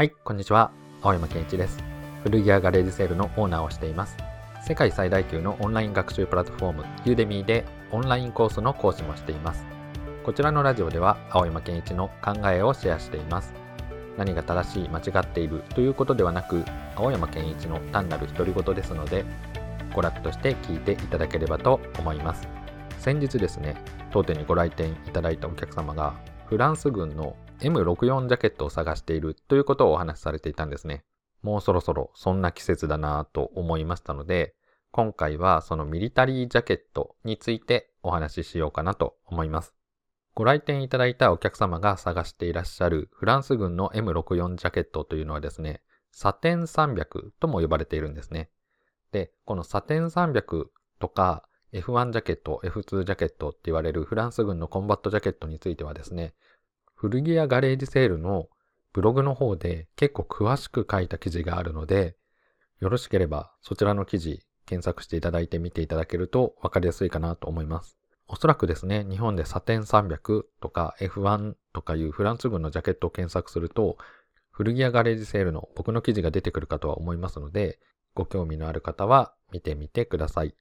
はい、こんにちは。青山健一です。古着屋ガレージセールのオーナーをしています。世界最大級のオンライン学習プラットフォーム、ユーデミーでオンラインコースの講師もしています。こちらのラジオでは、青山健一の考えをシェアしています。何が正しい、間違っているということではなく、青山健一の単なる独り言ですので、娯楽として聞いていただければと思います。先日ですね、当店にご来店いただいたお客様が、フランス軍の M64 ジャケットを探しているということをお話しされていたんですね。もうそろそろそんな季節だなぁと思いましたので、今回はそのミリタリージャケットについてお話ししようかなと思います。ご来店いただいたお客様が探していらっしゃるフランス軍の M64 ジャケットというのはですね、サテン300とも呼ばれているんですね。で、このサテン300とか F1 ジャケット、F2 ジャケットって言われるフランス軍のコンバットジャケットについてはですね、古着屋ガレージセールのブログの方で結構詳しく書いた記事があるので、よろしければそちらの記事検索していただいて見ていただけると分かりやすいかなと思います。おそらくですね、日本でサテン300とか F1 とかいうフランス軍のジャケットを検索すると、古着屋ガレージセールの僕の記事が出てくるかとは思いますので、ご興味のある方は見てみてください。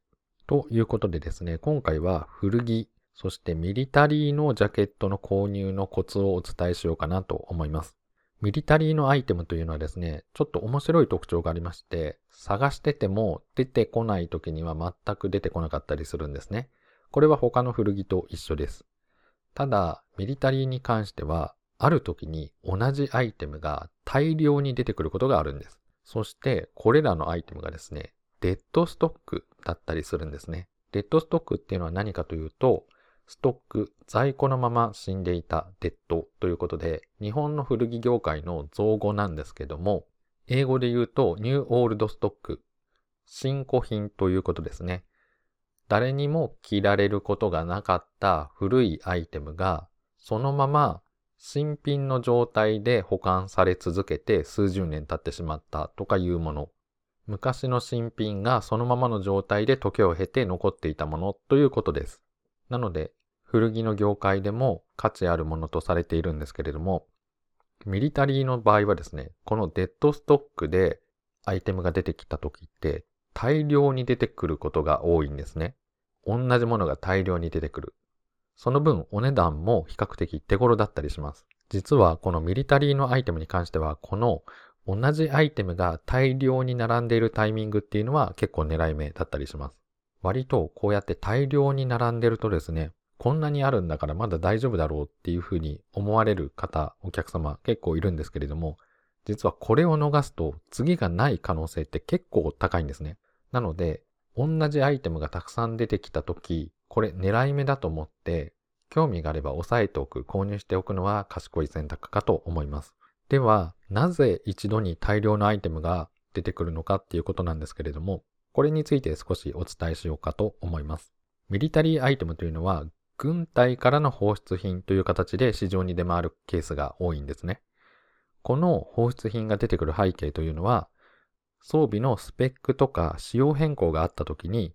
ということでですね、今回は古着そしてミリタリーのジャケットの購入のコツをお伝えしようかなと思います。ミリタリーのアイテムというのはですね、ちょっと面白い特徴がありまして、探してても出てこない時には全く出てこなかったりするんですね。これは他の古着と一緒です。ただ、ミリタリーに関しては、ある時に同じアイテムが大量に出てくることがあるんです。そして、これらのアイテムがですね、デッドストックだったりするんですね。デッドストックっていうのは何かというと、ストック、在庫のまま死んでいた、デッドということで、日本の古着業界の造語なんですけども、英語で言うと、ニューオールドストック、新古品ということですね。誰にも着られることがなかった古いアイテムが、そのまま新品の状態で保管され続けて数十年経ってしまったとかいうもの。昔の新品がそのままの状態で時を経て残っていたものということです。なので、古着の業界でも価値あるものとされているんですけれども、ミリタリーの場合はですね、このデッドストックでアイテムが出てきた時って大量に出てくることが多いんですね。同じものが大量に出てくる。その分お値段も比較的手頃だったりします。実はこのミリタリーのアイテムに関しては、この同じアイテムが大量に並んでいるタイミングっていうのは結構狙い目だったりします。割とこうやって大量に並んでるとですね、こんなにあるんだからまだ大丈夫だろうっていうふうに思われる方、お客様結構いるんですけれども、実はこれを逃すと次がない可能性って結構高いんですね。なので、同じアイテムがたくさん出てきたとき、これ狙い目だと思って、興味があれば押さえておく、購入しておくのは賢い選択かと思います。では、なぜ一度に大量のアイテムが出てくるのかっていうことなんですけれども、これについて少しお伝えしようかと思います。ミリタリーアイテムというのは軍隊からの放出品という形で市場に出回るケースが多いんですね。この放出品が出てくる背景というのは、装備のスペックとか仕様変更があった時に、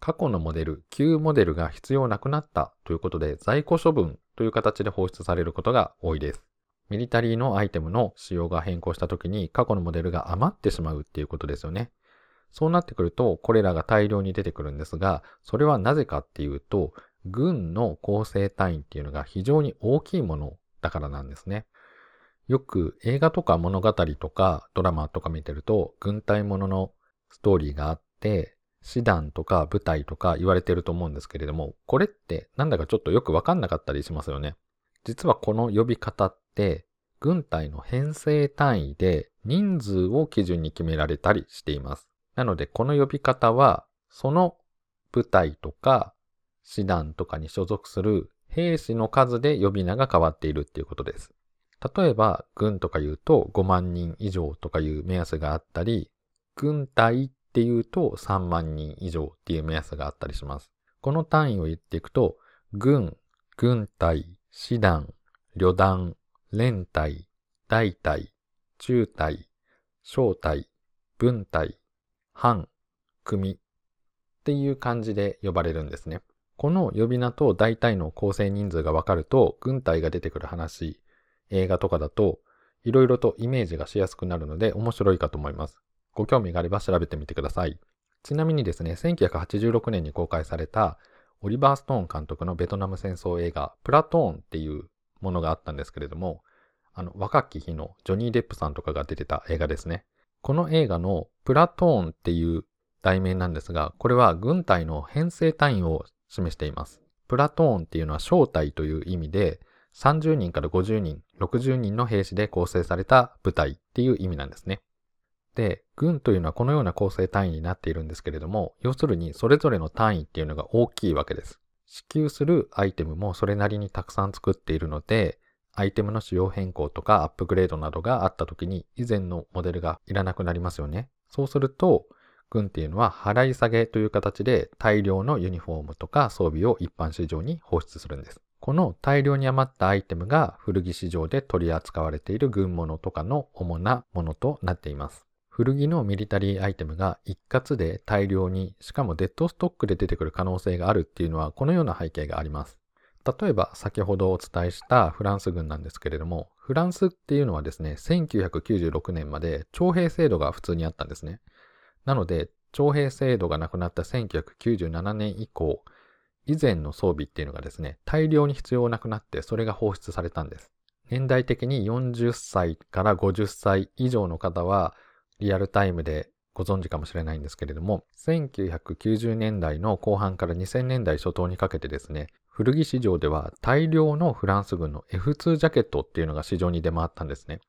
過去のモデル、旧モデルが必要なくなったということで在庫処分という形で放出されることが多いです。ミリタリーのアイテムの仕様が変更した時に過去のモデルが余ってしまうっていうことですよね。そうなってくると、これらが大量に出てくるんですが、それはなぜかっていうと、軍の構成単位っていうのが非常に大きいものだからなんですね。よく映画とか物語とかドラマとか見てると軍隊もののストーリーがあって師団とか部隊とか言われてると思うんですけれどもこれってなんだかちょっとよくわかんなかったりしますよね。実はこの呼び方って軍隊の編成単位で人数を基準に決められたりしています。なのでこの呼び方はその部隊とか師団とかに所属する兵士の数で呼び名が変わっているっていうことです。例えば、軍とか言うと5万人以上とかいう目安があったり、軍隊っていうと3万人以上っていう目安があったりします。この単位を言っていくと、軍、軍隊、師団、旅団、連隊、大隊、中隊、小隊、分隊、班、組っていう感じで呼ばれるんですね。この呼び名と大体の構成人数がわかると、軍隊が出てくる話、映画とかだと、いろいろとイメージがしやすくなるので面白いかと思います。ご興味があれば調べてみてください。ちなみにですね、1986年に公開されたオリバー・ストーン監督のベトナム戦争映画、プラトーンっていうものがあったんですけれども、あの、若き日のジョニー・デップさんとかが出てた映画ですね。この映画のプラトーンっていう題名なんですが、これは軍隊の編成単位を示しています。プラトーンっていうのは正体という意味で、30人から50人、60人の兵士で構成された部隊っていう意味なんですね。で、軍というのはこのような構成単位になっているんですけれども、要するにそれぞれの単位っていうのが大きいわけです。支給するアイテムもそれなりにたくさん作っているので、アイテムの仕様変更とかアップグレードなどがあった時に以前のモデルがいらなくなりますよね。そうすると、軍っていうのは払い下げという形で大量のユニフォームとか装備を一般市場に放出するんです。この大量に余ったアイテムが古着市場で取り扱われている軍物とかの主なものとなっています。古着のミリタリーアイテムが一括で大量に、しかもデッドストックで出てくる可能性があるっていうのはこのような背景があります。例えば先ほどお伝えしたフランス軍なんですけれども、フランスっていうのはですね、1996年まで徴兵制度が普通にあったんですね。なので、徴兵制度がなくなった1997年以降、以前の装備っていうのがですね、大量に必要なくなってそれが放出されたんです。年代的に40歳から50歳以上の方はリアルタイムでご存知かもしれないんですけれども、1990年代の後半から2000年代初頭にかけてですね、古着市場では大量のフランス軍の F2 ジャケットっていうのが市場に出回ったんですね。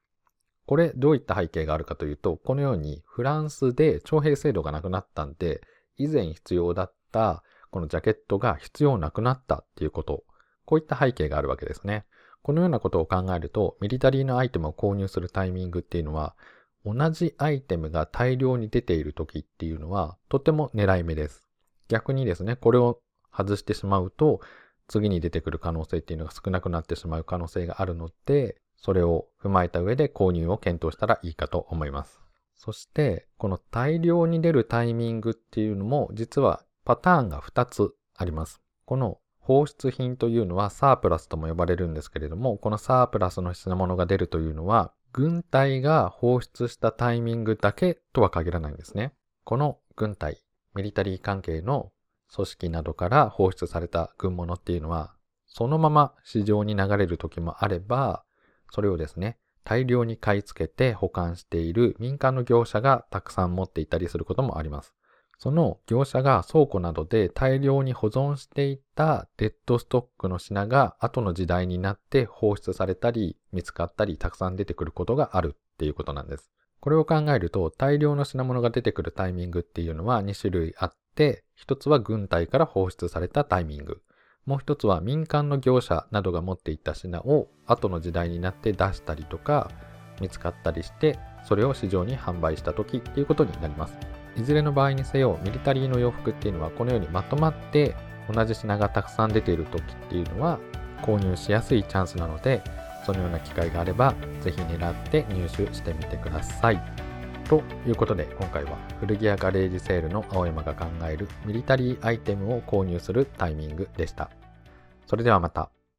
これどういった背景があるかというと、このようにフランスで徴兵制度がなくなったんで、以前必要だったこのジャケットが必要なくなったっていうこと、こういった背景があるわけですね。このようなことを考えると、ミリタリーのアイテムを購入するタイミングっていうのは、同じアイテムが大量に出ている時っていうのはとても狙い目です。逆にですね、これを外してしまうと次に出てくる可能性っていうのが少なくなってしまう可能性があるので、それを踏まえた上で購入を検討したらいいかと思います。そして、この大量に出るタイミングっていうのも実はパターンが2つあります。この放出品というのはサープラスとも呼ばれるんですけれども、このサープラスの質のものが出るというのは軍隊が放出したタイミングだけとは限らないんですね。この軍隊、ミリタリー関係の組織などから放出された軍物っていうのは、そのまま市場に流れる時もあれば、それをですね、大量に買い付けて保管している民間の業者がたくさん持っていたりすることもあります。その業者が倉庫などで大量に保存していたデッドストックの品が後の時代になって放出されたり見つかったりたくさん出てくることがあるっていうことなんです。これを考えると大量の品物が出てくるタイミングっていうのは2種類あって、一つは軍隊から放出されたタイミング。もう一つは民間の業者などが持っていた品を後の時代になって出したりとか見つかったりしてそれを市場に販売した時っていうことになります。いずれの場合にせよ、ミリタリーの洋服っていうのはこのようにまとまって同じ品がたくさん出ている時っていうのは購入しやすいチャンスなので、そのような機会があれば、ぜひ狙って入手してみてください。ということで、今回は古着屋ガレージセールの青山が考えるミリタリーアイテムを購入するタイミングでした。それではまた。